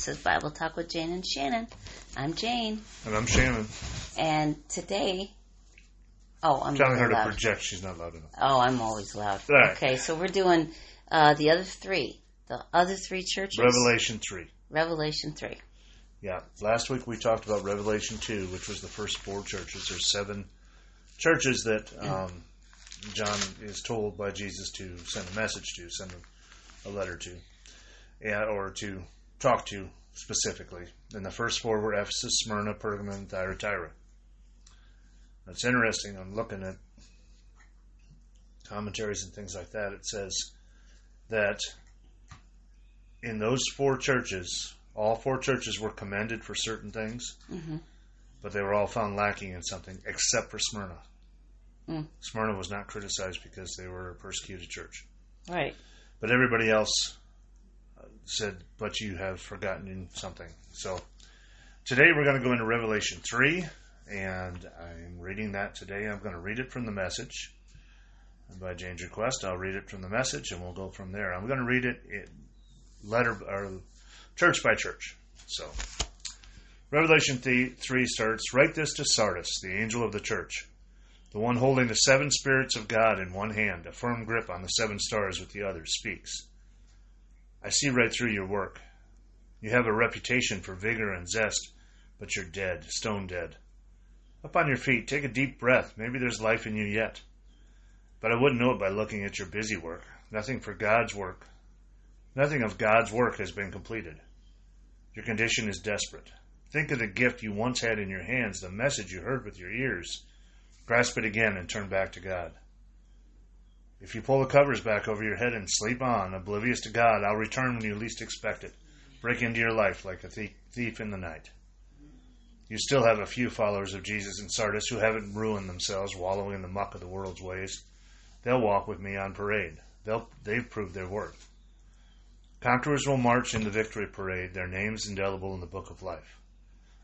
This is Bible Talk with Jane and Shannon. I'm Jane, And I'm Shannon. and today, oh, I'm Telling her to project she's not loud enough. Oh, I'm always loud. Right. Okay, so we're doing uh, the other three, the other three churches. Revelation 3. Revelation three. Yeah. Last week we talked about Revelation 2, which was the first four churches. There's seven churches that um, John is told by Jesus to send a message to, send a, a letter to, yeah, or to talk to specifically. And the first four were Ephesus, Smyrna, Pergamum, and Thyatira. It's interesting. I'm looking at commentaries and things like that. It says that in those four churches, all four churches were commended for certain things, hmm but they were all found lacking in something except for Smyrna. Mm. Smyrna was not criticized because they were a persecuted church. Right. But everybody else said, but you have forgotten something. So today we're going to go into Revelation 3, and I'm reading that today. I'm going to read it from the message. By Jane's request, I'll read it from the message, and we'll go from there. I'm going to read it in letter or church by church. So Revelation 3 starts, Write this to Sardis, the angel of the church, the one holding the seven spirits of God in one hand, a firm grip on the seven stars with the other, speaks. I see right through your work. You have a reputation for vigor and zest, but you're dead, stone dead. Up on your feet, take a deep breath. Maybe there's life in you yet. But I wouldn't know it by looking at your busy work. Nothing for God's work. Nothing of God's work has been completed. Your condition is desperate. Think of the gift you once had in your hands, the message you heard with your ears. Grasp it again and turn back to God. If you pull the covers back over your head and sleep on, oblivious to God, I'll return when you least expect it, break into your life like a thief, in the night. You still have a few followers of Jesus in Sardis who haven't ruined themselves wallowing in the muck of the world's ways. They'll walk with me on parade. They'll, they've proved their worth. Conquerors will march in the victory parade, their names indelible in the book of life.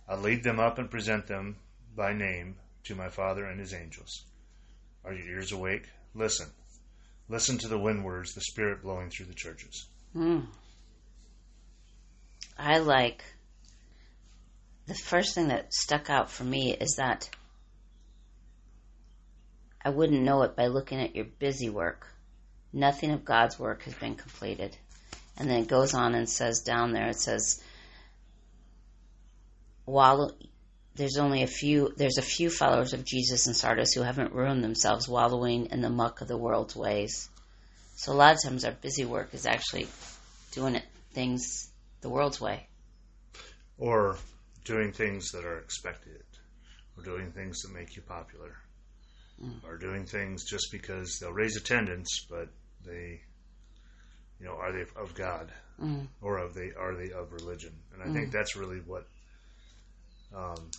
I'll lead them up and present them by name to my Father and his angels. Are your ears awake? Listen. Listen to the wind words, the Spirit blowing through the churches. Mm. I like the first thing that stuck out for me is that I wouldn't know it by looking at your busy work. Nothing of God's work has been completed. And then it goes on and says down there, it says, while there's only a few, there's a few followers of Jesus in Sardis who haven't ruined themselves wallowing in the muck of the world's ways. So a lot of times our busy work is actually doing it, things the world's way. Or doing things that are expected, or doing things that make you popular, or doing things just because they'll raise attendance, but they, you know, are they of God, Mm. or of they are they of religion? And I think that's really what, um,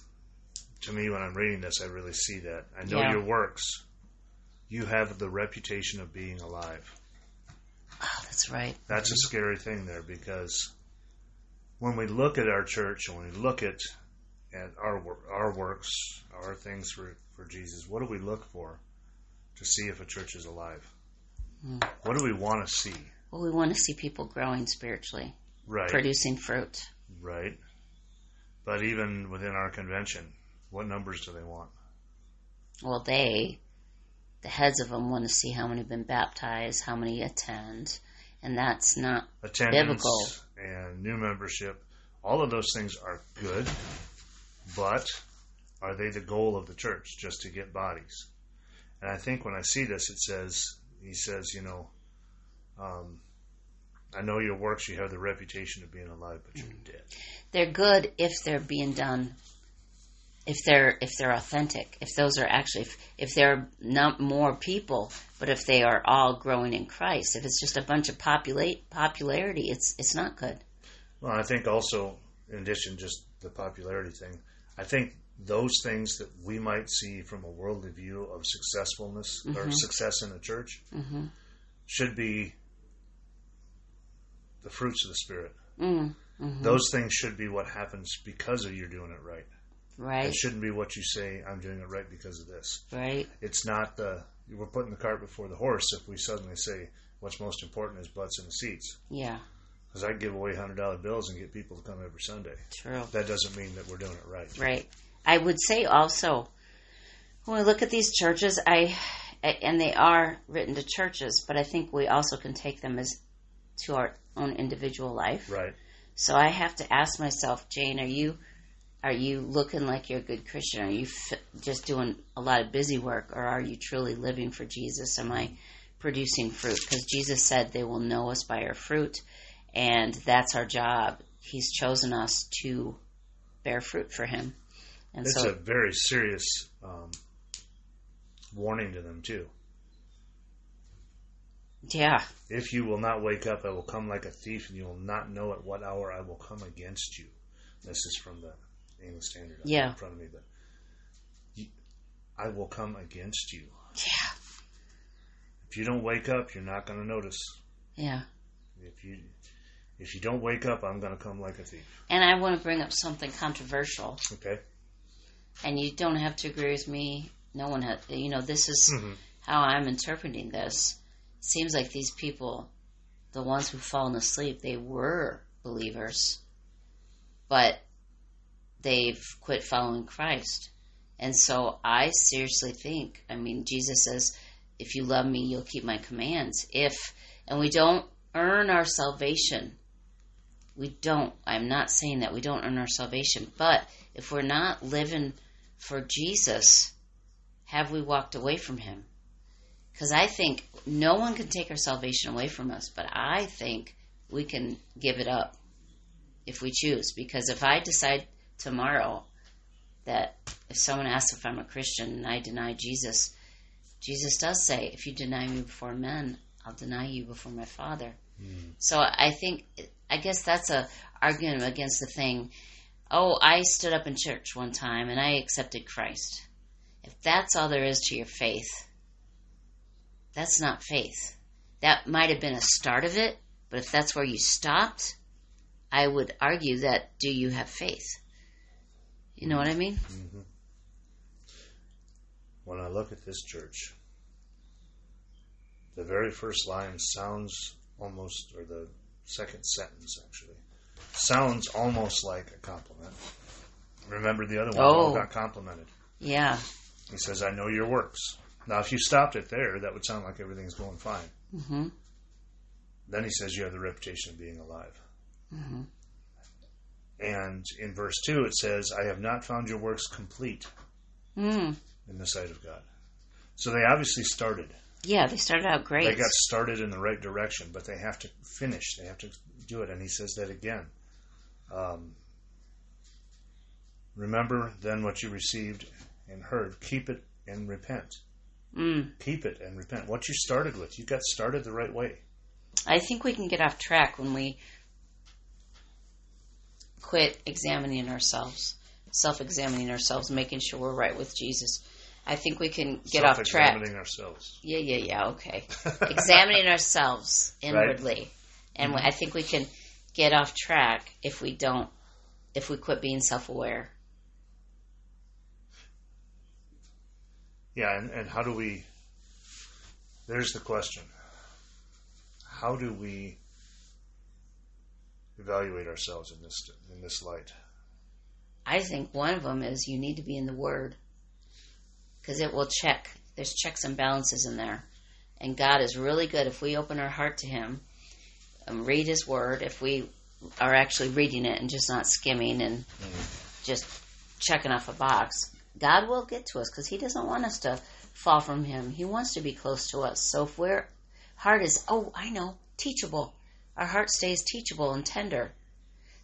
to me, when I'm reading this, I really see that. I know Yeah. your works. You have the reputation of being alive. Oh, that's right. That's a scary thing there because when we look at our church and when we look at at our our works, our things for, for Jesus, what do we look for to see if a church is alive? Mm. What do we want to see? Well, we want to see people growing spiritually, Right, producing fruit. right. But even within our convention, what numbers do they want? Well, they, the heads of them, want to see how many have been baptized, how many attend, and that's not Attendance Biblical. and new membership, all of those things are good, but are they the goal of the church just to get bodies? And I think when I see this, it says, he says, you know, um, I know your works, you have the reputation of being alive, but you're dead. they're good if they're being done if they're if they're authentic if those are actually if, if they're not more people but if they are all growing in christ if it's just a bunch of populate popularity it's it's not good Well, I think also, in addition, just the popularity thing, I think those things that we might see from a worldly view of successfulness or success in a church hmm should be the fruits of the Spirit. mm, hmm Those things should be what happens because of you doing it right. Right It shouldn't be what you say, I'm doing it right because of this. right It's not the, we're putting the cart before the horse if we suddenly say what's most important is butts in the seats. yeah Because I give away hundred dollar bills and get people to come every Sunday. True. That doesn't mean that we're doing it right. Right. I would say also, when we look at these churches, I and they are written to churches, but I think we also can take them as to our own individual life. Right. So I have to ask myself, Jane, are you are you looking like you're a good Christian? Are you f- just doing a lot of busy work, or are you truly living for Jesus? Am I producing fruit? Because Jesus said they will know us by our fruit, and that's our job. He's chosen us to bear fruit for Him, and It's so a very serious um, warning to them too. yeah, If you will not wake up, I will come like a thief, and you will not know at what hour I will come against you. This is from the English Standard. I have it Yeah. In front of me, but you- I will come against you. yeah, If you don't wake up, you're not going to notice. yeah. If you if you don't wake up, I'm going to come like a thief. And I want to bring up something controversial, Okay. and you don't have to agree with me. No one has. You know, this is Mhm. how I'm interpreting this. It seems like these people, the ones who've fallen asleep, they were believers, but they've quit following Christ. And so I seriously think, I mean, Jesus says, if you love me, you'll keep my commands. If, and we don't earn our salvation. We don't, I'm not saying that we don't earn our salvation, but if we're not living for Jesus, have we walked away from him? Because I think no one can take our salvation away from us, but I think we can give it up if we choose. Because if I decide tomorrow that if someone asks if I'm a Christian and I deny Jesus, Jesus does say, if you deny me before men, I'll deny you before my Father. Hmm. So I think, I guess that's a argument against the thing. Oh, I stood up in church one time and I accepted Christ. If that's all there is to your faith, that's not faith. That might have been a start of it, but if that's where you stopped, I would argue that do you have faith? You know what I mean? When I look at this church, the very first line sounds almost, or the second sentence actually, sounds almost like a compliment. Remember the other one Oh. got complimented. Yeah. He says, I know your works. Now, if you stopped it there, that would sound like everything's going fine. hmm Then he says, You have the reputation of being alive. hmm And in verse 2, it says, I have not found your works complete Mm. in the sight of God. So they obviously started. Yeah, they started out great. They got started in the right direction, but they have to finish. They have to do it. And he says that again. Um, Remember then what you received and heard. Keep it and repent. mm. Keep it and repent. What you started with, you got started the right way. I think we can get off track when we quit examining ourselves, self examining ourselves, making sure we're right with Jesus. I think we can get off track. Self-examining ourselves. Yeah, yeah, yeah, okay. examining ourselves inwardly. And Mm-hmm. I think we can get off track if we don't, if we quit being self aware. Yeah, and, and how do we? There's the question. How do we evaluate ourselves in this in this light? I think one of them is you need to be in the Word because it will check. There's checks and balances in there. And God is really good if we open our heart to Him and read His Word, if we are actually reading it and just not skimming and mm-hmm. just checking off a box. God will get to us because He doesn't want us to fall from Him. He wants to be close to us. So if we're heart is, oh, I know, teachable. Our heart stays teachable and tender.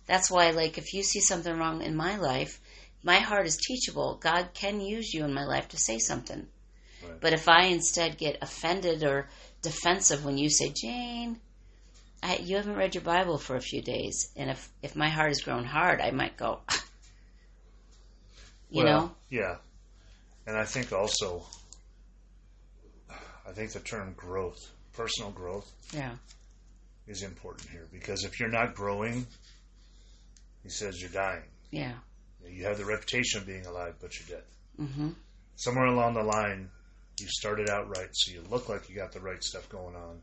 That's why, like, if you see something wrong in my life, my heart is teachable. God can use you in my life to say something. Right. But if I instead get offended or defensive when you say, Jane, I, you haven't read your Bible for a few days, and if if my heart has grown hard, I might go, you Well, know, Yeah, and I think also, I think the term growth, personal growth, yeah, is important here because if you're not growing, he says you're dying. yeah, You have the reputation of being alive, but you're dead. hmm Somewhere along the line, you started out right, so you look like you got the right stuff going on,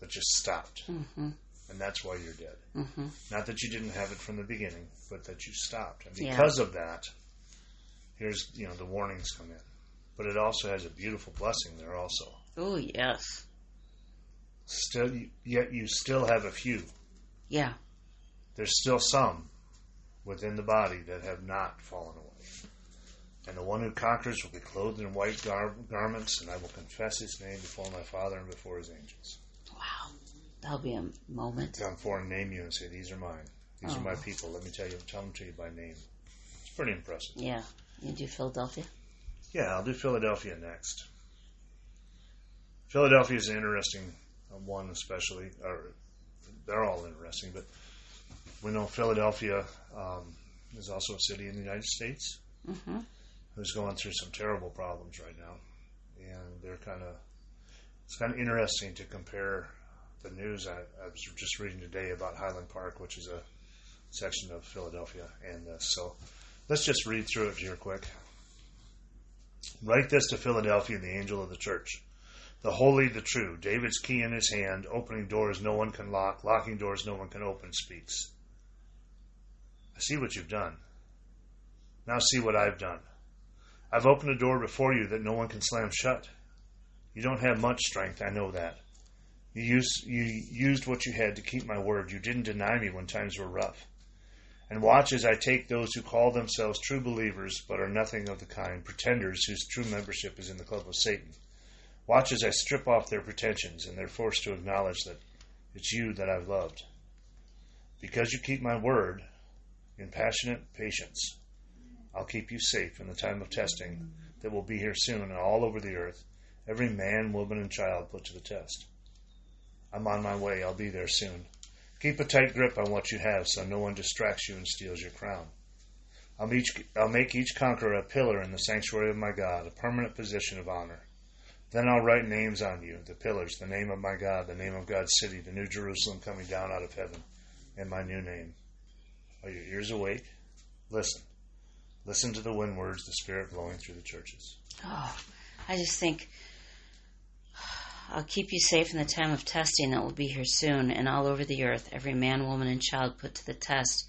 but just stopped. hmm and that's why you're dead. hmm Not that you didn't have it from the beginning, but that you stopped. And Yeah. because of that, here's you know the warnings come in. But it also has a beautiful blessing there also. Oh yes. Still, yet you still have a few. Yeah. There's still some within the body that have not fallen away. And the one who conquers will be clothed in white gar- garments, and I will confess his name before my Father and before his angels. Wow. That'll be a moment. Come forward and name you and say, These are mine. These are my Oh. people. Let me tell you, tell them to you by name. It's pretty impressive. Yeah. You do Philadelphia? Yeah, I'll do Philadelphia next. Philadelphia is an interesting one, especially. Or they're all interesting, but we know Philadelphia um, is also a city in the United States Mm-hmm. who's going through some terrible problems right now, and they're kind of. It's kind of interesting to compare the news. I, I was just reading today about Highland Park, which is a section of Philadelphia, and uh, so let's just read through it here quick. Write this to Philadelphia, the angel of the church. The holy, the true, David's key in his hand, opening doors no one can lock, locking doors no one can open, speaks. I see what you've done. Now see what I've done. I've opened a door before you that no one can slam shut. You don't have much strength, I know that. You used, you used what you had to keep my word. You didn't deny me when times were rough. And watch as I take those who call themselves true believers but are nothing of the kind, pretenders whose true membership is in the club of Satan. Watch as I strip off their pretensions and they're forced to acknowledge that it's you that I've loved. Because you keep my word in passionate patience, I'll keep you safe in the time of testing that will be here soon and all over the earth, every man, woman, and child put to the test. I'm on my way. I'll be there soon. Keep a tight grip on what you have so no one distracts you and steals your crown. I'll, each, I'll make each conqueror a pillar in the sanctuary of my God, a permanent position of honor. Then I'll write names on you, the pillars, the name of my God, the name of God's city, the new Jerusalem coming down out of heaven, and my new name. Are your ears awake? Listen. Listen to the wind words, the Spirit blowing through the churches. Oh, I just think I'll keep you safe in the time of testing that will be here soon and all over the earth, every man, woman, and child put to the test.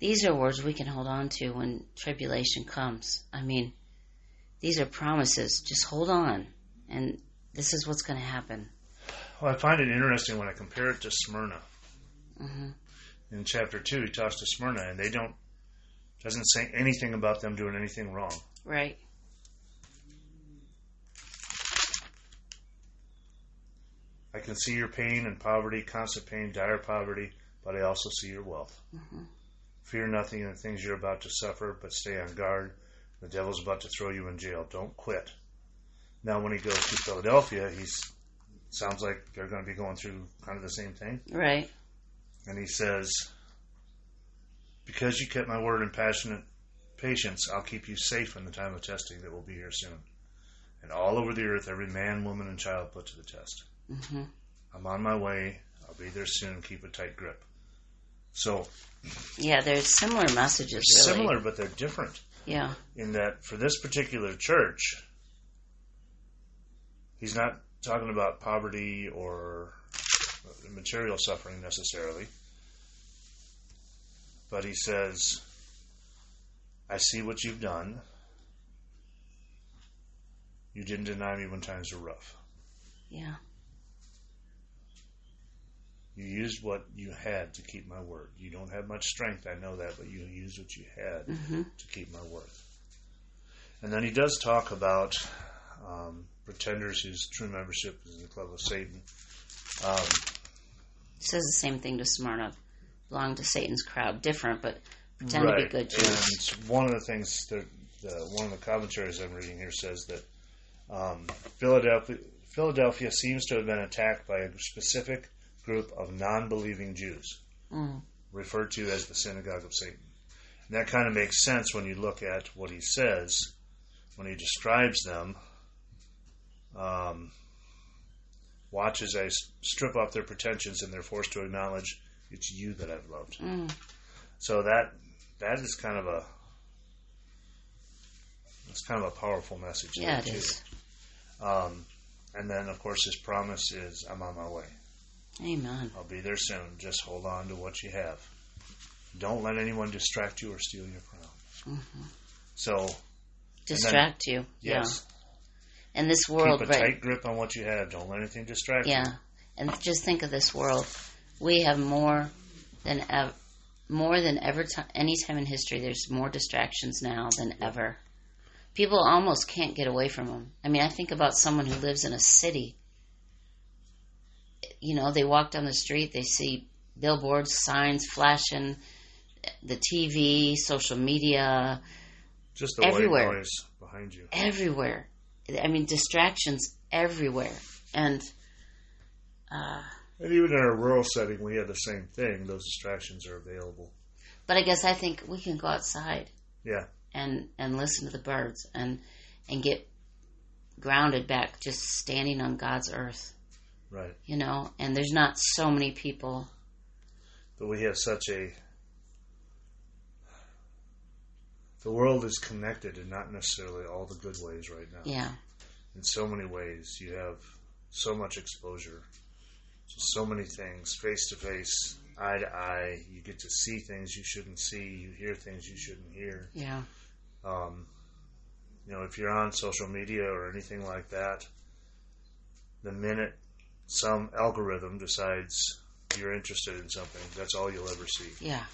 These are words we can hold on to when tribulation comes. I mean, these are promises. Just hold on. And this is what's going to happen. Well, I find it interesting when I compare it to Smyrna. hmm In chapter 2, he talks to Smyrna, and they don't, doesn't say anything about them doing anything wrong. Right. I can see your pain and poverty, constant pain, dire poverty, but I also see your wealth. hmm Fear nothing in the things you're about to suffer, but stay on guard. The devil's about to throw you in jail. Don't quit. Now, when he goes to Philadelphia, he's sounds like they're going to be going through kind of the same thing. Right. And he says, Because you kept my word in passionate patience, I'll keep you safe in the time of testing that will be here soon. And all over the earth, every man, woman, and child put to the test. hmm I'm on my way. I'll be there soon. Keep a tight grip. So, Yeah, there's similar messages. they're really. similar, but they're different Yeah. in that for this particular church, he's not talking about poverty or material suffering necessarily, but he says, I see what you've done. You didn't deny me when times were rough. Yeah. You used what you had to keep my word. You don't have much strength, I know that, but you used what you had hmm to keep my word. And then he does talk about um, pretenders whose true membership is in the club of Satan. Um, says the same thing to Smyrna. Belong to Satan's crowd. Different, but pretend to be good Jews. And one of the things that the, one of the commentaries I'm reading here says that um, Philadelphia, Philadelphia seems to have been attacked by a specific group of non-believing Jews, Mm. referred to as the synagogue of Satan. And that kind of makes sense when you look at what he says when he describes them. Um, watch as I strip off their pretensions and they're forced to acknowledge it's you that I've loved. Mm. So that that is kind of a it's kind of a powerful message. Yeah, it too. is. Um, and then of course his promise is I'm on my way. Amen. I'll be there soon. Just hold on to what you have. Don't let anyone distract you or steal your crown. Mm-hmm. So, Distract you. yes, Yeah. And this world, keep a right? tight grip on what you have. Don't let anything distract you. Yeah. And just think of this world. We have more than ever, more than ever ti any time in history. There's more distractions now than ever. People almost can't get away from them. I mean, I think about someone who lives in a city. You know, they walk down the street, they see billboards, signs flashing, the TV, social media, Just the Everywhere. white noise behind you. everywhere. I mean, distractions everywhere. And uh, And even in a rural setting, we have the same thing. Those distractions are available. but I guess I think we can go outside Yeah, and and listen to the birds and and get grounded back, just standing on God's earth, right. you know. And there's not so many people. But we have such a. The world is connected and not necessarily all the good ways right now. Yeah, In so many ways, you have so much exposure to so many things face to face, eye to eye. You get to see things you shouldn't see, you hear things you shouldn't hear. yeah, Um, you know, if you're on social media or anything like that, the minute some algorithm decides you're interested in something, that's all you'll ever see. yeah,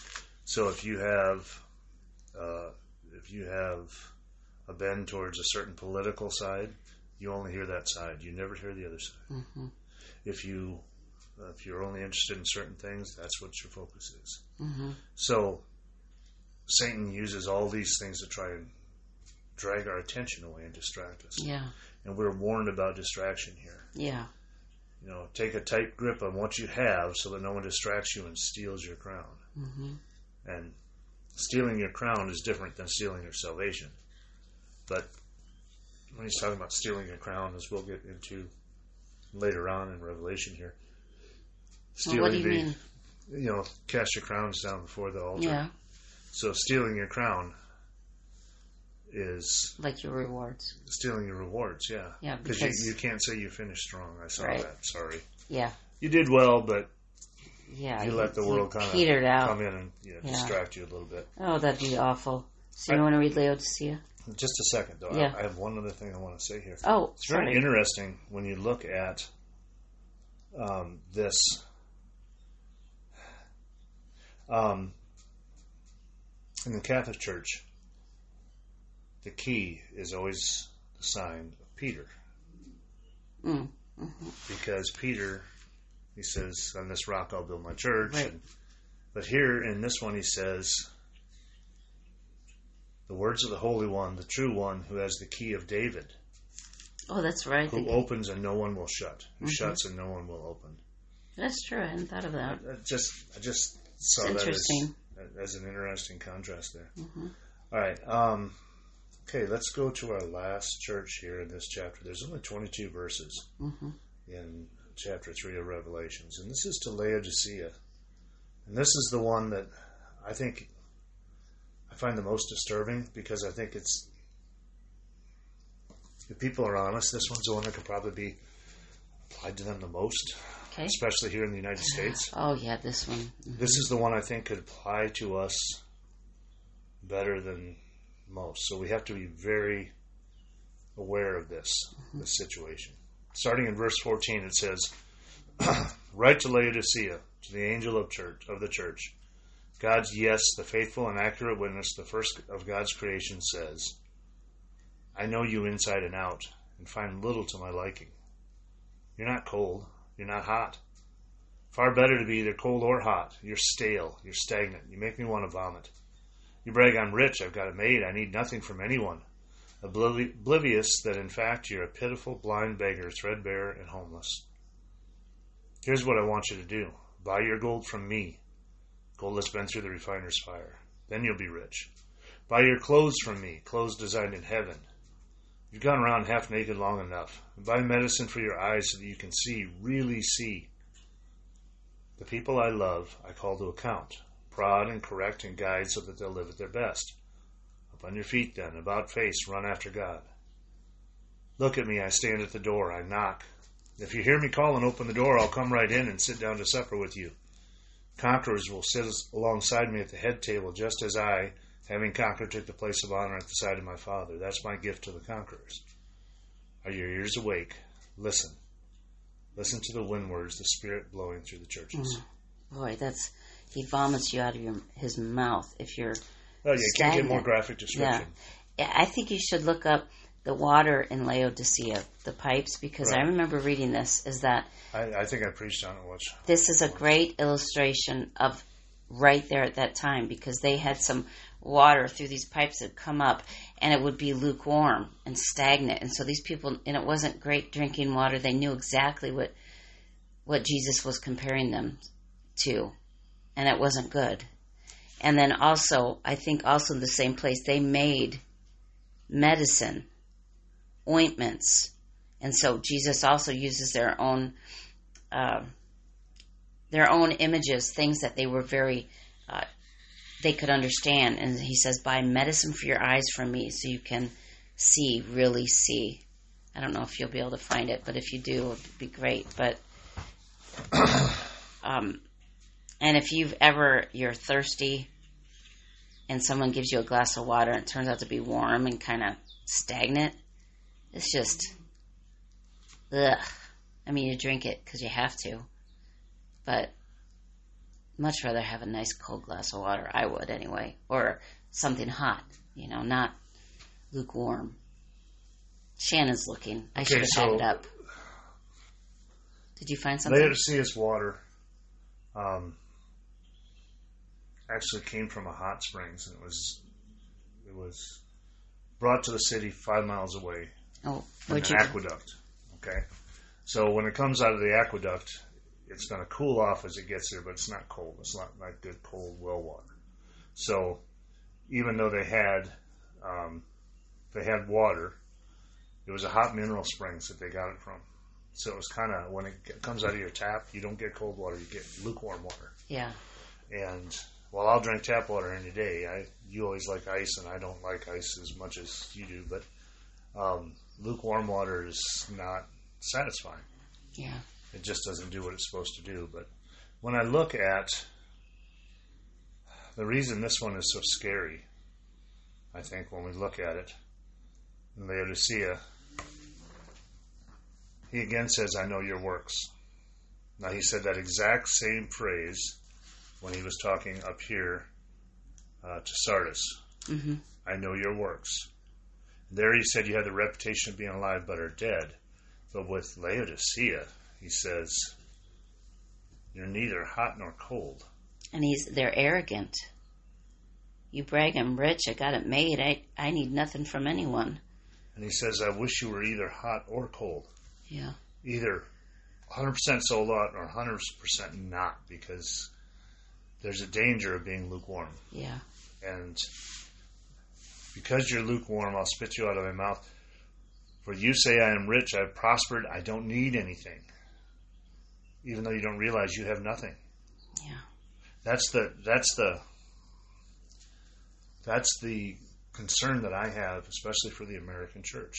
So if you have, uh, if you have a bend towards a certain political side, you only hear that side. You never hear the other side. hmm If you, uh, if you're only interested in certain things, that's what your focus is. hmm So Satan uses all these things to try and drag our attention away and distract us. yeah, And we're warned about distraction here. yeah, You know, take a tight grip on what you have so that no one distracts you and steals your crown. hmm And stealing your crown is different than stealing your salvation. But when he's talking about stealing your crown, as we'll get into later on in Revelation here, Well, what do you the, mean? you know, cast your crowns down before the altar. Yeah, So stealing your crown is like your rewards. stealing your rewards, yeah. Yeah, Because because you, you can't say you finished strong. I saw Right. that. Sorry. yeah, You did well, but yeah. you let the world kind of petered out. come in and you know, Yeah. distract you a little bit. Oh, that'd be awful. So you I- want to read Laodicea? Just a second, though. Yeah. I, I have one other thing I want to say here. Oh, It's very sorry. interesting when you look at um, this. Um, in the Catholic Church, the key is always the sign of Peter. Mm-hmm. Because Peter, he says, on this rock I'll build my church. Right. And, but here in this one, he says, the words of the Holy One, the true one, who has the key of David Oh, that's right. who opens and no one will shut, who Mhm. shuts and no one will open. That's true. I hadn't thought of that. I just, I just saw It's that as, as an interesting contrast there. hmm All right, um, okay, let's go to our last church here in this chapter. There's only 22 verses hmm in chapter three of Revelations, and this is to Laodicea, and this is the one that I think I find the most disturbing because I think it's if people are honest, this one's the one that could probably be applied to them the most, Okay. especially here in the United States. Oh, yeah, this one. Mhm. This is the one I think could apply to us better than most. So we have to be very aware of this, this situation. Starting in verse 14, it says, Write to Laodicea, to the angel of church of the church. God's yes, the faithful and accurate witness, the first of God's creation says, I know you inside and out, and find little to my liking. You're not cold, you're not hot. Far better to be either cold or hot. You're stale. You're stagnant. You make me want to vomit. You brag I'm rich. I've got it made. I need nothing from anyone. Obliv- Oblivious that in fact you're a pitiful blind beggar, threadbare and homeless. Here's what I want you to do buy your gold from me. Gold that's been through the refiner's fire. Then you'll be rich. Buy your clothes from me. Clothes designed in heaven. You've gone around half naked long enough. Buy medicine for your eyes so that you can see, really see. The people I love, I call to account, prod and correct and guide so that they'll live at their best. Up on your feet then, about face, run after God. Look at me, I stand at the door, I knock. If you hear me call and open the door, I'll come right in and sit down to supper with you. Conquerors will sit alongside me at the head table, just as I, having conquered, took the place of honor at the side of my Father. That's my gift to the conquerors. Are your ears awake? Listen. Listen to the wind words, the Spirit blowing through the churches. Mm. Boy, that's he vomits you out of your his mouth if you're. Oh, yeah, you can't get more graphic description. Yeah, I think you should look up the water in Laodicea, the pipes, because I remember reading this. Is that I, I think I preached on it once. this is a great illustration of right there at that time because they had some water through these pipes that come up and it would be lukewarm and stagnant and so these people and it wasn't great drinking water they knew exactly what what Jesus was comparing them to and it wasn't good and then also I think also in the same place they made medicine ointments and so Jesus also uses their own uh, their own images, things that they were very, uh, they could understand. And he says, buy medicine for your eyes from me so you can see, really see. I don't know if you'll be able to find it, but if you do, it'd be great. But, um, and if you've ever, you're thirsty and someone gives you a glass of water and it turns out to be warm and kind of stagnant, it's just, ugh. I mean, you drink it because you have to, but much rather have a nice cold glass of water. I would anyway, or something hot. You know, not lukewarm. Shannon's looking. I should have had it up. Did you find something? Laodicea's water um, actually came from a hot springs, and it was it was brought to the city five miles away Oh, an aqueduct. Okay, so when it comes out of the aqueduct, it's going to cool off as it gets there, but it's not cold. It's not like good cold well water. So even though they had um, they had water, it was a hot mineral springs that they got it from. So it was kind of when it comes out of your tap, you don't get cold water, you get lukewarm water. Yeah, And well, I'll drink tap water any day. I you always like ice, and I don't like ice as much as you do. But um, lukewarm water is not satisfying. yeah. It just doesn't do what it's supposed to do. But when I look at the reason this one is so scary, I think when we look at it in Laodicea, he again says, I know your works. Now, he said that exact same phrase when he was talking up here uh, to Sardis. hmm I know your works. There he said you had the reputation of being alive but are dead. But with Laodicea, he says, you're neither hot nor cold. And he's they're arrogant. You brag I'm rich. I got it made. I I need nothing from anyone. And he says, I wish you were either hot or cold. Yeah. Either 100% sold out or 100% not, because there's a danger of being lukewarm. Yeah. And because you're lukewarm, I'll spit you out of my mouth. For you say, I am rich, I've prospered, I don't need anything. Even though you don't realize you have nothing. Yeah. That's the that's the that's the concern that I have, especially for the American church.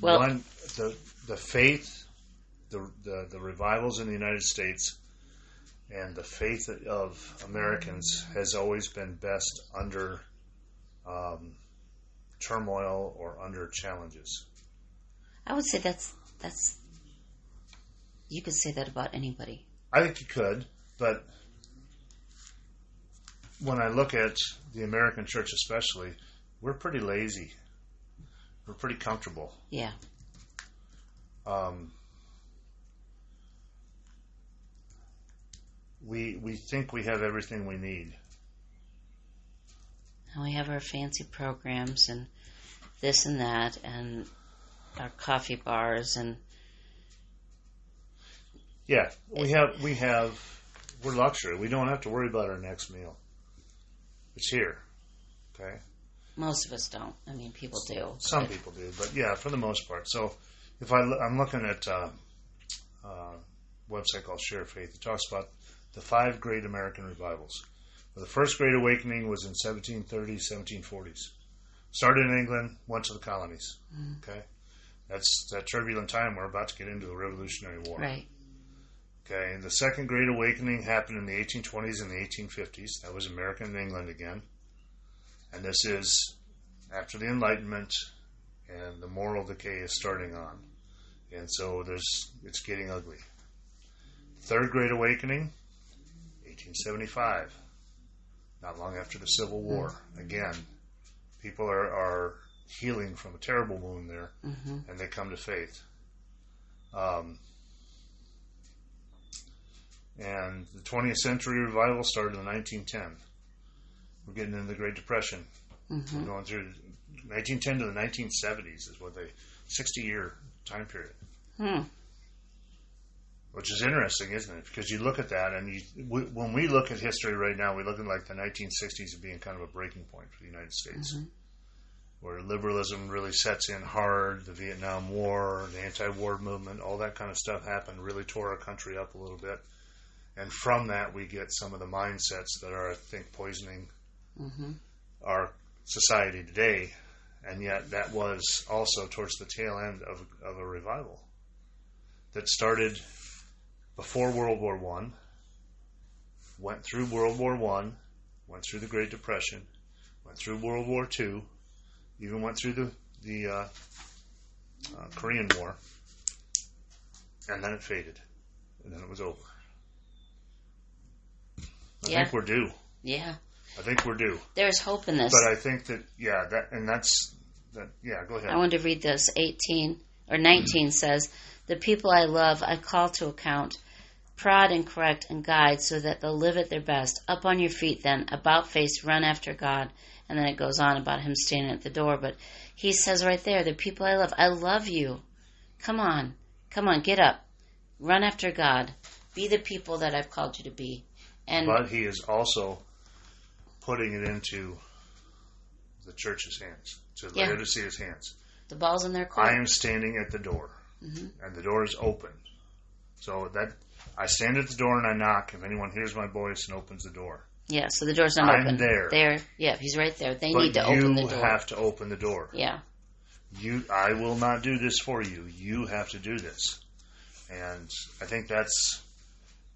Well- One, the the faith, the, the the revivals in the United States, and the faith of Americans has always been best under um, turmoil or under challenges. I would say that's that's. You could say that about anybody. I think you could, but when I look at the American church, especially, we're pretty lazy. We're pretty comfortable. Yeah. Um, we we think we have everything we need. And we have our fancy programs and this and that and our coffee bars and Yeah, we have we have we're luxury. We don't have to worry about our next meal. It's here. Okay. most of us don't. I mean, people do. Some but- people do, but yeah, for the most part. So, if I I'm looking at uh, uh, website called Share Faith, it talks about the five great American revivals. The first Great Awakening was in 1730s, 1740s. Started in England, went to the colonies. Mm-hmm. Okay, That's that turbulent time. We're about to get into the Revolutionary War. Right. Okay, the Second Great Awakening happened in the 1820s and the 1850s. That was America and England again. And this is after the Enlightenment, and the moral decay is starting on. And so there's it's getting ugly. Third Great Awakening, 1875. Not long after the Civil War. Again, people are, are healing from a terrible wound there, hmm and they come to faith. Um, and the 20th century revival started in 1910. We're getting into the Great Depression. hmm We're going through 1910 to the 1970s is what they 60 year time period, Hmm. Which is interesting, isn't it? Because you look at that, and you, we, when we look at history right now, we look at like the 1960s being kind of a breaking point for the United States, Mhm. where liberalism really sets in hard. The Vietnam War, the anti-war movement, all that kind of stuff happened, really tore our country up a little bit. And from that, we get some of the mindsets that are, I think, poisoning hmm our society today, and yet that was also towards the tail end of, of a revival that started before World War One, went through World War One, went through the Great Depression, went through World War Two, even went through the the uh, uh, Korean War, and then it faded, and then it was over. I Yeah. think we're due. Yeah. I think we're due. There's hope in this. But I think that yeah, that and that's that. Yeah, go ahead. I want to read this. 18 or 19 says, The people I love, I call to account, prod and correct and guide so that they'll live at their best. Up on your feet then, about face, run after God. And then it goes on about him standing at the door. But he says right there, The people I love, I love you. Come on. Come on, get up. Run after God. Be the people that I've called you to be. And but he is also putting it into the church's hands, to Yeah. Laodicea's hands. the ball's in their court. I am standing at the door, Mhm. and the door is open. So that I stand at the door and I knock. If anyone hears my voice and opens the door, yeah, so the door's not I'm open. there. There. Yeah, he's right there. They but need to open the door. You have to open the door. yeah. You, I will not do this for you. You have to do this, and I think that's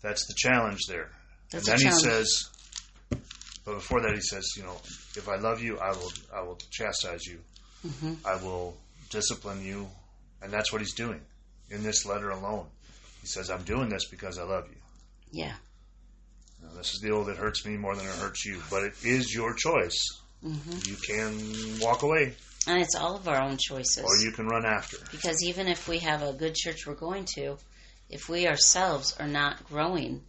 that's the challenge there. That's and then he says, but before that, he says, you know, if I love you, I will, I will chastise you. hmm I will discipline you, and that's what he's doing in this letter alone. He says, I'm doing this because I love you. Yeah. Now, this is the old "it hurts me more than it hurts you," but it is your choice. hmm You can walk away, And it's all of our own choices. or you can run after. because even if we have a good church we're going to, if we ourselves are not growing,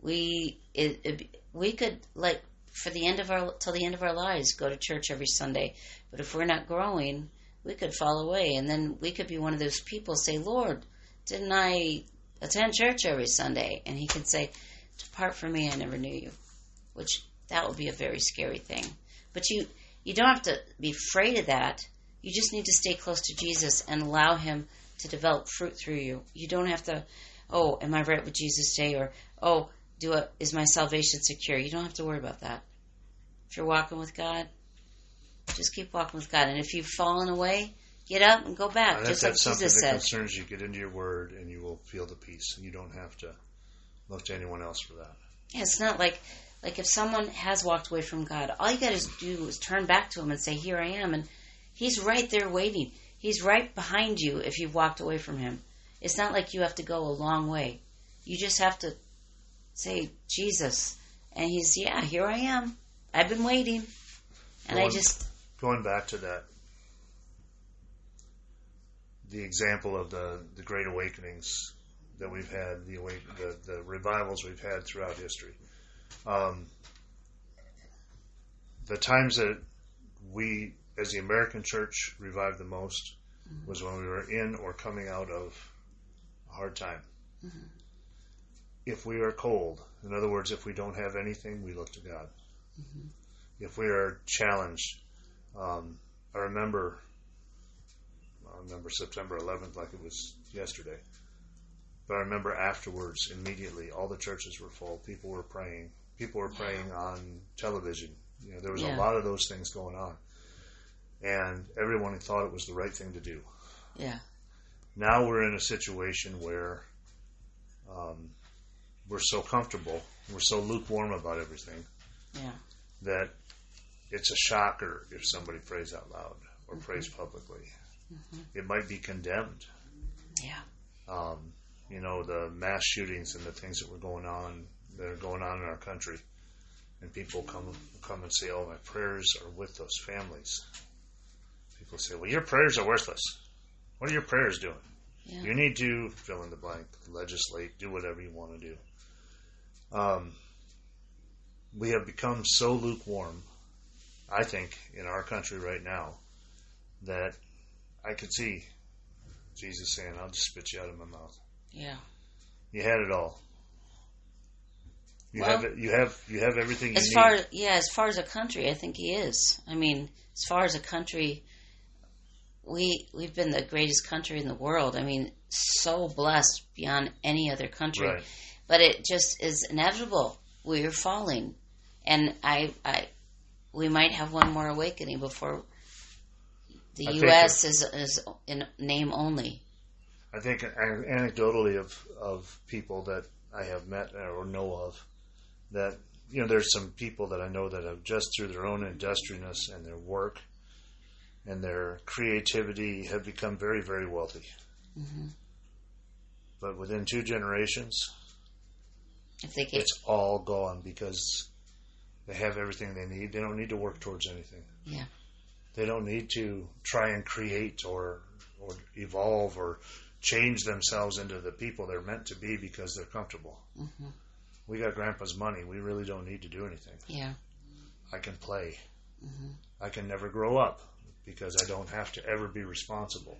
we it, it, we could like for the end of our till the end of our lives go to church every Sunday. But if we're not growing, we could fall away, and then we could be one of those people say, "Lord, didn't I attend church every Sunday?" And He could say, "Depart from me, I never knew you," which that would be a very scary thing. But you you don't have to be afraid of that. You just need to stay close to Jesus and allow Him to develop fruit through you. You don't have to, oh, am I right with Jesus today? Or, oh, do a, is my salvation secure? You don't have to worry about that. If you're walking with God, just keep walking with God. And if you've fallen away, get up and go back, just like Jesus that said. concerns you, get into your word, and you will feel the peace, and you don't have to look to anyone else for that. Yeah, it's not like like if someone has walked away from God, all you got to do is turn back to Him and say, "Here I am," and He's right there waiting. He's right behind you if you've walked away from Him. It's not like you have to go a long way. You just have to say, "Jesus," and He's, "Yeah, here I am. I've been waiting," and I just Going back to that, the example of the, the great awakenings that we've had, the, awake, the the revivals we've had throughout history. Um, the times that we, as the American church, revived the most mm-hmm. was when we were in or coming out of a hard time. Mm-hmm. If we are cold, in other words, if we don't have anything, we look to God. Mm-hmm. If we are challenged, um, I remember, I remember September 11th like it was yesterday. But I remember afterwards, immediately, all the churches were full. People were praying. People were praying on television. You know, there was Yeah. a lot of those things going on, and everyone thought it was the right thing to do. Yeah. Now we're in a situation where um, we're so comfortable, we're so lukewarm about everything Yeah. that it's a shocker if somebody prays out loud or prays publicly. It might be condemned. Yeah. Um, you know, the mass shootings and the things that were going on that are going on in our country, and people come come and say, "Oh, my prayers are with those families." People say, "Well, your prayers are worthless. What are your prayers doing?" Yeah. You need to fill in the blank, legislate, do whatever you want to do. Um, we have become so lukewarm, I think, in our country right now, that I could see Jesus saying, "I'll just spit you out of my mouth." Yeah. You had it all. You Well, have it, you have you have everything you As far as, yeah, as far as a country, I think he is. I mean, as far as a country, we we've been the greatest country in the world. I mean, so blessed beyond any other country. Right. But it just is inevitable. We are falling, and I, I, we might have one more awakening before the I U.S. is is in name only. I think anecdotally of of people that I have met or know of that you know there's some people that I know that have just through their own industriousness and their work and their creativity have become very very wealthy. Mm-hmm. But within two generations, If they get, it's all gone because they have everything they need. They don't need to work towards anything. yeah, They don't need to try and create or or evolve or change themselves into the people they're meant to be because they're comfortable. Mm-hmm. We got grandpa's money. We really don't need to do anything. yeah, I can play. Mm-hmm. I can never grow up because I don't have to ever be responsible.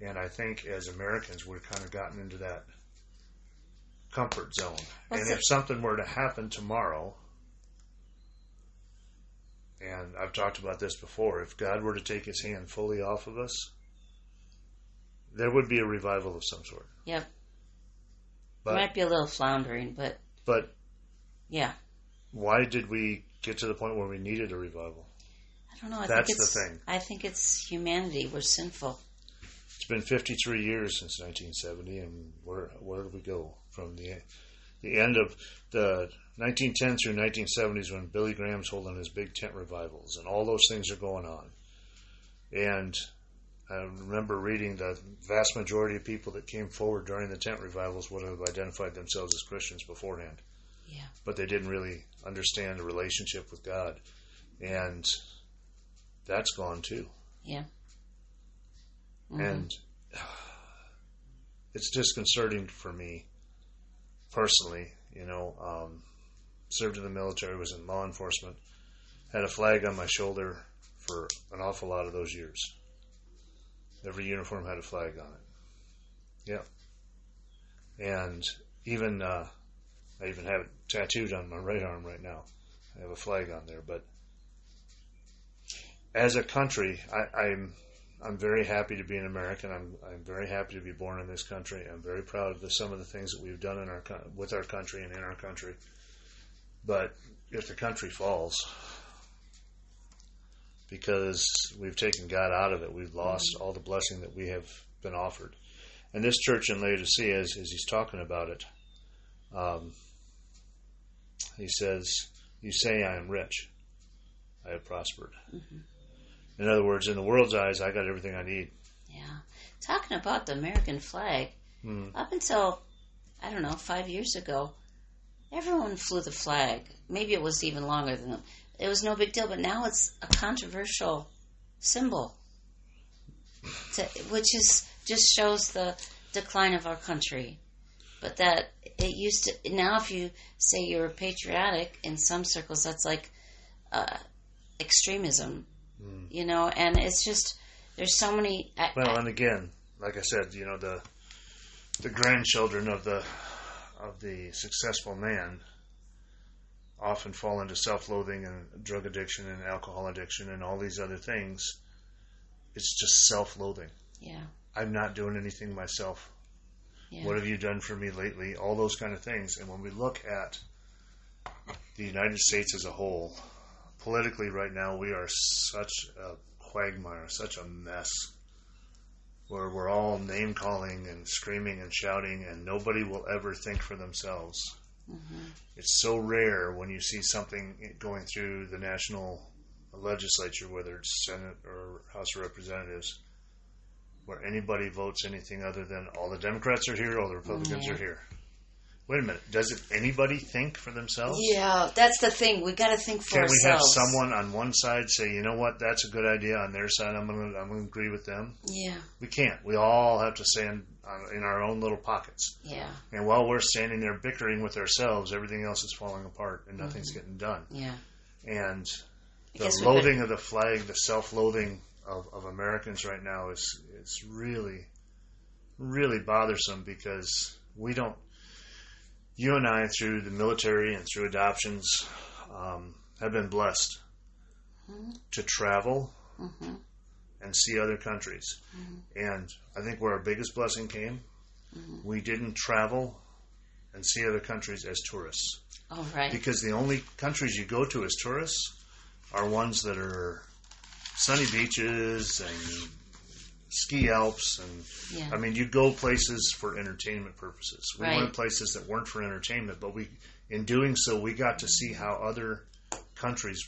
And I think as Americans, we've kind of gotten into that comfort zone. And if something were to happen tomorrow, and I've talked about this before, if God were to take his hand fully off of us, there would be a revival of some sort. yep. But Might be a little floundering, but but yeah, why did we get to the point where we needed a revival? I don't know. I That's think the it's, thing. I think it's humanity. We're sinful. It's been 53 years since 1970, and where where do we go from the the end of the 1910 through 1970s when Billy Graham's holding his big tent revivals, and all those things are going on. And I remember reading the vast majority of people that came forward during the tent revivals would have identified themselves as Christians beforehand, Yeah. but they didn't really understand the relationship with God, and that's gone too. Yeah. Mhm. and it's disconcerting for me personally. You know, um, served in the military, was in law enforcement, had a flag on my shoulder for an awful lot of those years. Every uniform had a flag on it. Yeah, and even uh, I even have it tattooed on my right arm right now. I have a flag on there, but as a country, I, I'm I'm very happy to be an American. I'm I'm very happy to be born in this country. I'm very proud of the, some of the things that we've done in our with our country and in our country. But if the country falls because we've taken God out of it, we've lost all the blessing that we have been offered. And this church in Laodicea, as, as he's talking about it, um, he says, "You say I am rich, I have prospered." In other words, in the world's eyes, I got everything I need. Yeah. Talking about the American flag, Hmm. up until, I don't know, five years ago, everyone flew the flag. Maybe it was even longer than that. It was no big deal, but now it's a controversial symbol, to, which is just shows the decline of our country. But that it used to now, if you say you're patriotic in some circles, that's like uh, extremism, Mm. you know. And it's just there's so many. I, Well, I- and again, like I said, you know the the grandchildren of the of the successful man often fall into self-loathing and drug addiction and alcohol addiction and all these other things. It's just self-loathing. yeah, I'm not doing anything myself. yeah. What have you done for me lately? All those kind of things. And when we look at the United States as a whole, politically right now, we are such a quagmire, such a mess. where we're all name calling and screaming and shouting, and nobody will ever think for themselves. Mm-hmm. It's so rare when you see something going through the national legislature, whether it's Senate or House of Representatives, where anybody votes anything other than all the Democrats are here, all the Republicans Yeah. are here. Wait a minute. Does it anybody think for themselves? Yeah, that's the thing. We got to think for Can't we have someone on one side say, you know what, that's a good idea. On their side, I'm going to I'm going to agree with them. Yeah, We can't. We all have to stand in our own little pockets. yeah, And while we're standing there bickering with ourselves, everything else is falling apart and nothing's mm-hmm. getting done. yeah. And the loathing of the flag, the self-loathing of, of Americans right now is is really, really bothersome because we don't. You and I, through the military and through adoptions, um, have been blessed mm-hmm. to travel mm-hmm. and see other countries. Mm-hmm. And I think where our biggest blessing came, we didn't travel and see other countries as tourists. All right. because the only countries you go to as tourists are ones that are sunny beaches and ski alps and Yeah. I mean you go places for entertainment purposes. We Right. went places that weren't for entertainment, but we in doing so we got to see how other countries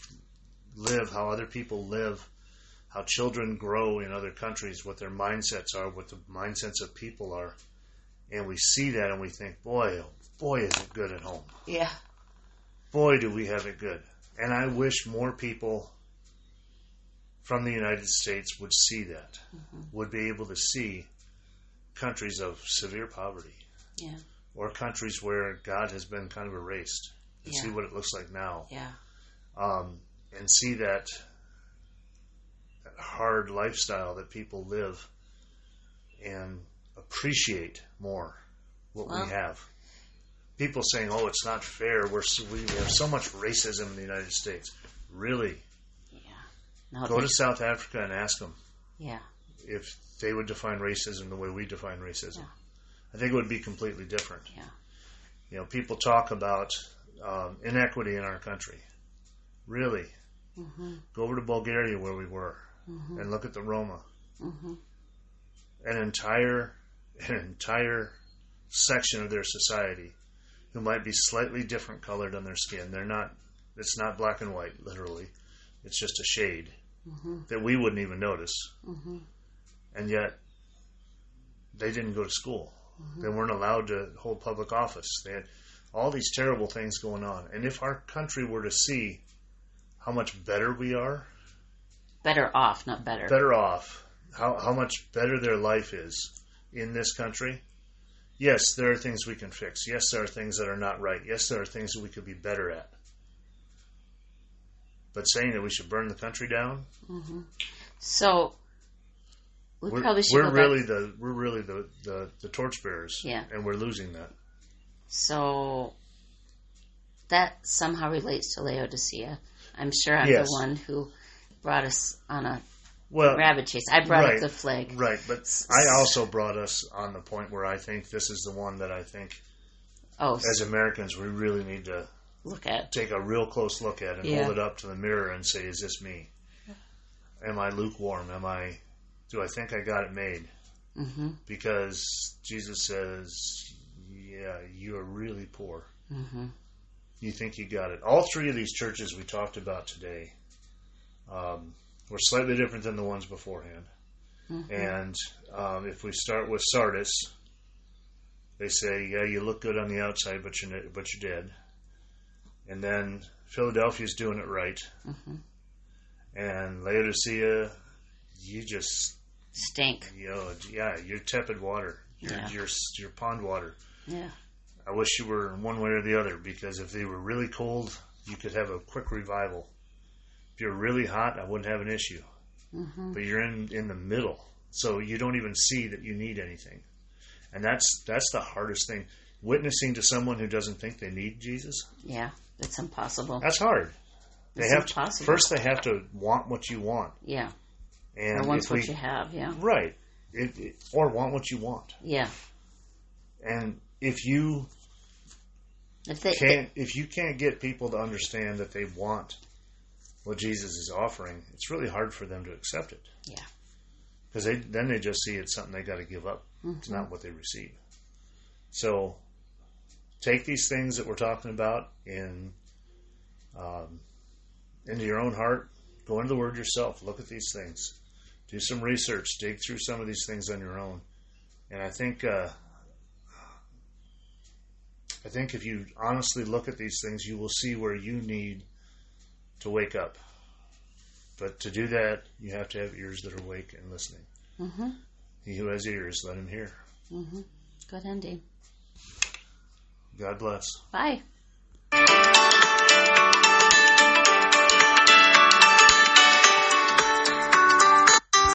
live, how other people live, how children grow in other countries, what their mindsets are, what the mindsets of people are. And we see that and we think, boy, oh, boy is it good at home Yeah. boy, do we have it good. And I wish more people from the United States would see that, would be able to see countries of severe poverty Yeah. or countries where God has been kind of erased and Yeah. see what it looks like now Yeah. um, and see that, that hard lifestyle that people live and appreciate more what Well- we have. People saying, "Oh, it's not fair. We're we have so much racism in the United States." Really. No, go to South Africa and ask them yeah. if they would define racism the way we define racism. Yeah. I think it would be completely different. Yeah. You know, people talk about um, inequity in our country. Really, Mm-hmm. go over to Bulgaria where we were and look at the Roma. Mm-hmm. An entire, an entire section of their society who might be slightly different colored on their skin. They're not. It's not black and white, literally. It's just a shade Mm-hmm. that we wouldn't even notice. Mm-hmm. and yet they didn't go to school. Mm-hmm. They weren't allowed to hold public office. They had all these terrible things going on. And if our country were to see how much better we are, Better off, not better. better off, how, how much better their life is in this country, yes, there are things we can fix. Yes, there are things that are not right. Yes, there are things that we could be better at. But saying that we should burn the country down, mm-hmm. So we we're, probably should we're go back- really the we're really the, the, the torchbearers, Yeah. and we're losing that. So that somehow relates to Laodicea. I'm sure I'm Yes. the one who brought us on a Well, rabbit chase. I brought right. up the flag. Right, but I also brought us on the point where I think this is the one that I think, Oh, as Americans, we really need to look at. take a real close look at and Yeah. hold it up to the mirror and say, "Is this me? Am I lukewarm? Am I? Do I think I got it made?" hmm Because Jesus says, "Yeah, you are really poor. hmm You think you got it." All three of these churches we talked about today um, were slightly different than the ones beforehand. And um, if we start with Sardis, they say, "Yeah, you look good on the outside, but you're but you're dead." And then Philadelphia's doing it right, and Laodicea, you just Stink. know, yeah, you're tepid water, you're Yeah. you're, you're pond water. Yeah. I wish you were one way or the other because if they were really cold, you could have a quick revival. If you're really hot, I wouldn't have an issue. hmm But you're in in the middle, so you don't even see that you need anything, and that's that's the hardest thing. Witnessing to someone who doesn't think they need Jesus, Yeah. It's impossible. that's hard. They It's have impossible. to first. They have to want what you want, Yeah. and or what we, you have. Yeah. right, it, it, or want what you want. Yeah. And if you If they, can't if you can't get people to understand that they want what Jesus is offering, it's really hard for them to accept it. Yeah. because they then they just see it's something they got to give up. It's mm-hmm. not what they receive. So take these things that we're talking about in um, into your own heart. Go into the Word yourself. Look at these things. Do some research. Dig through some of these things on your own. And I think uh, I think if you honestly look at these things, you will see where you need to wake up. But to do that, you have to have ears that are awake and listening. Mm-hmm. He who has ears, let him hear. Mm-hmm. Good ending. God bless. Bye.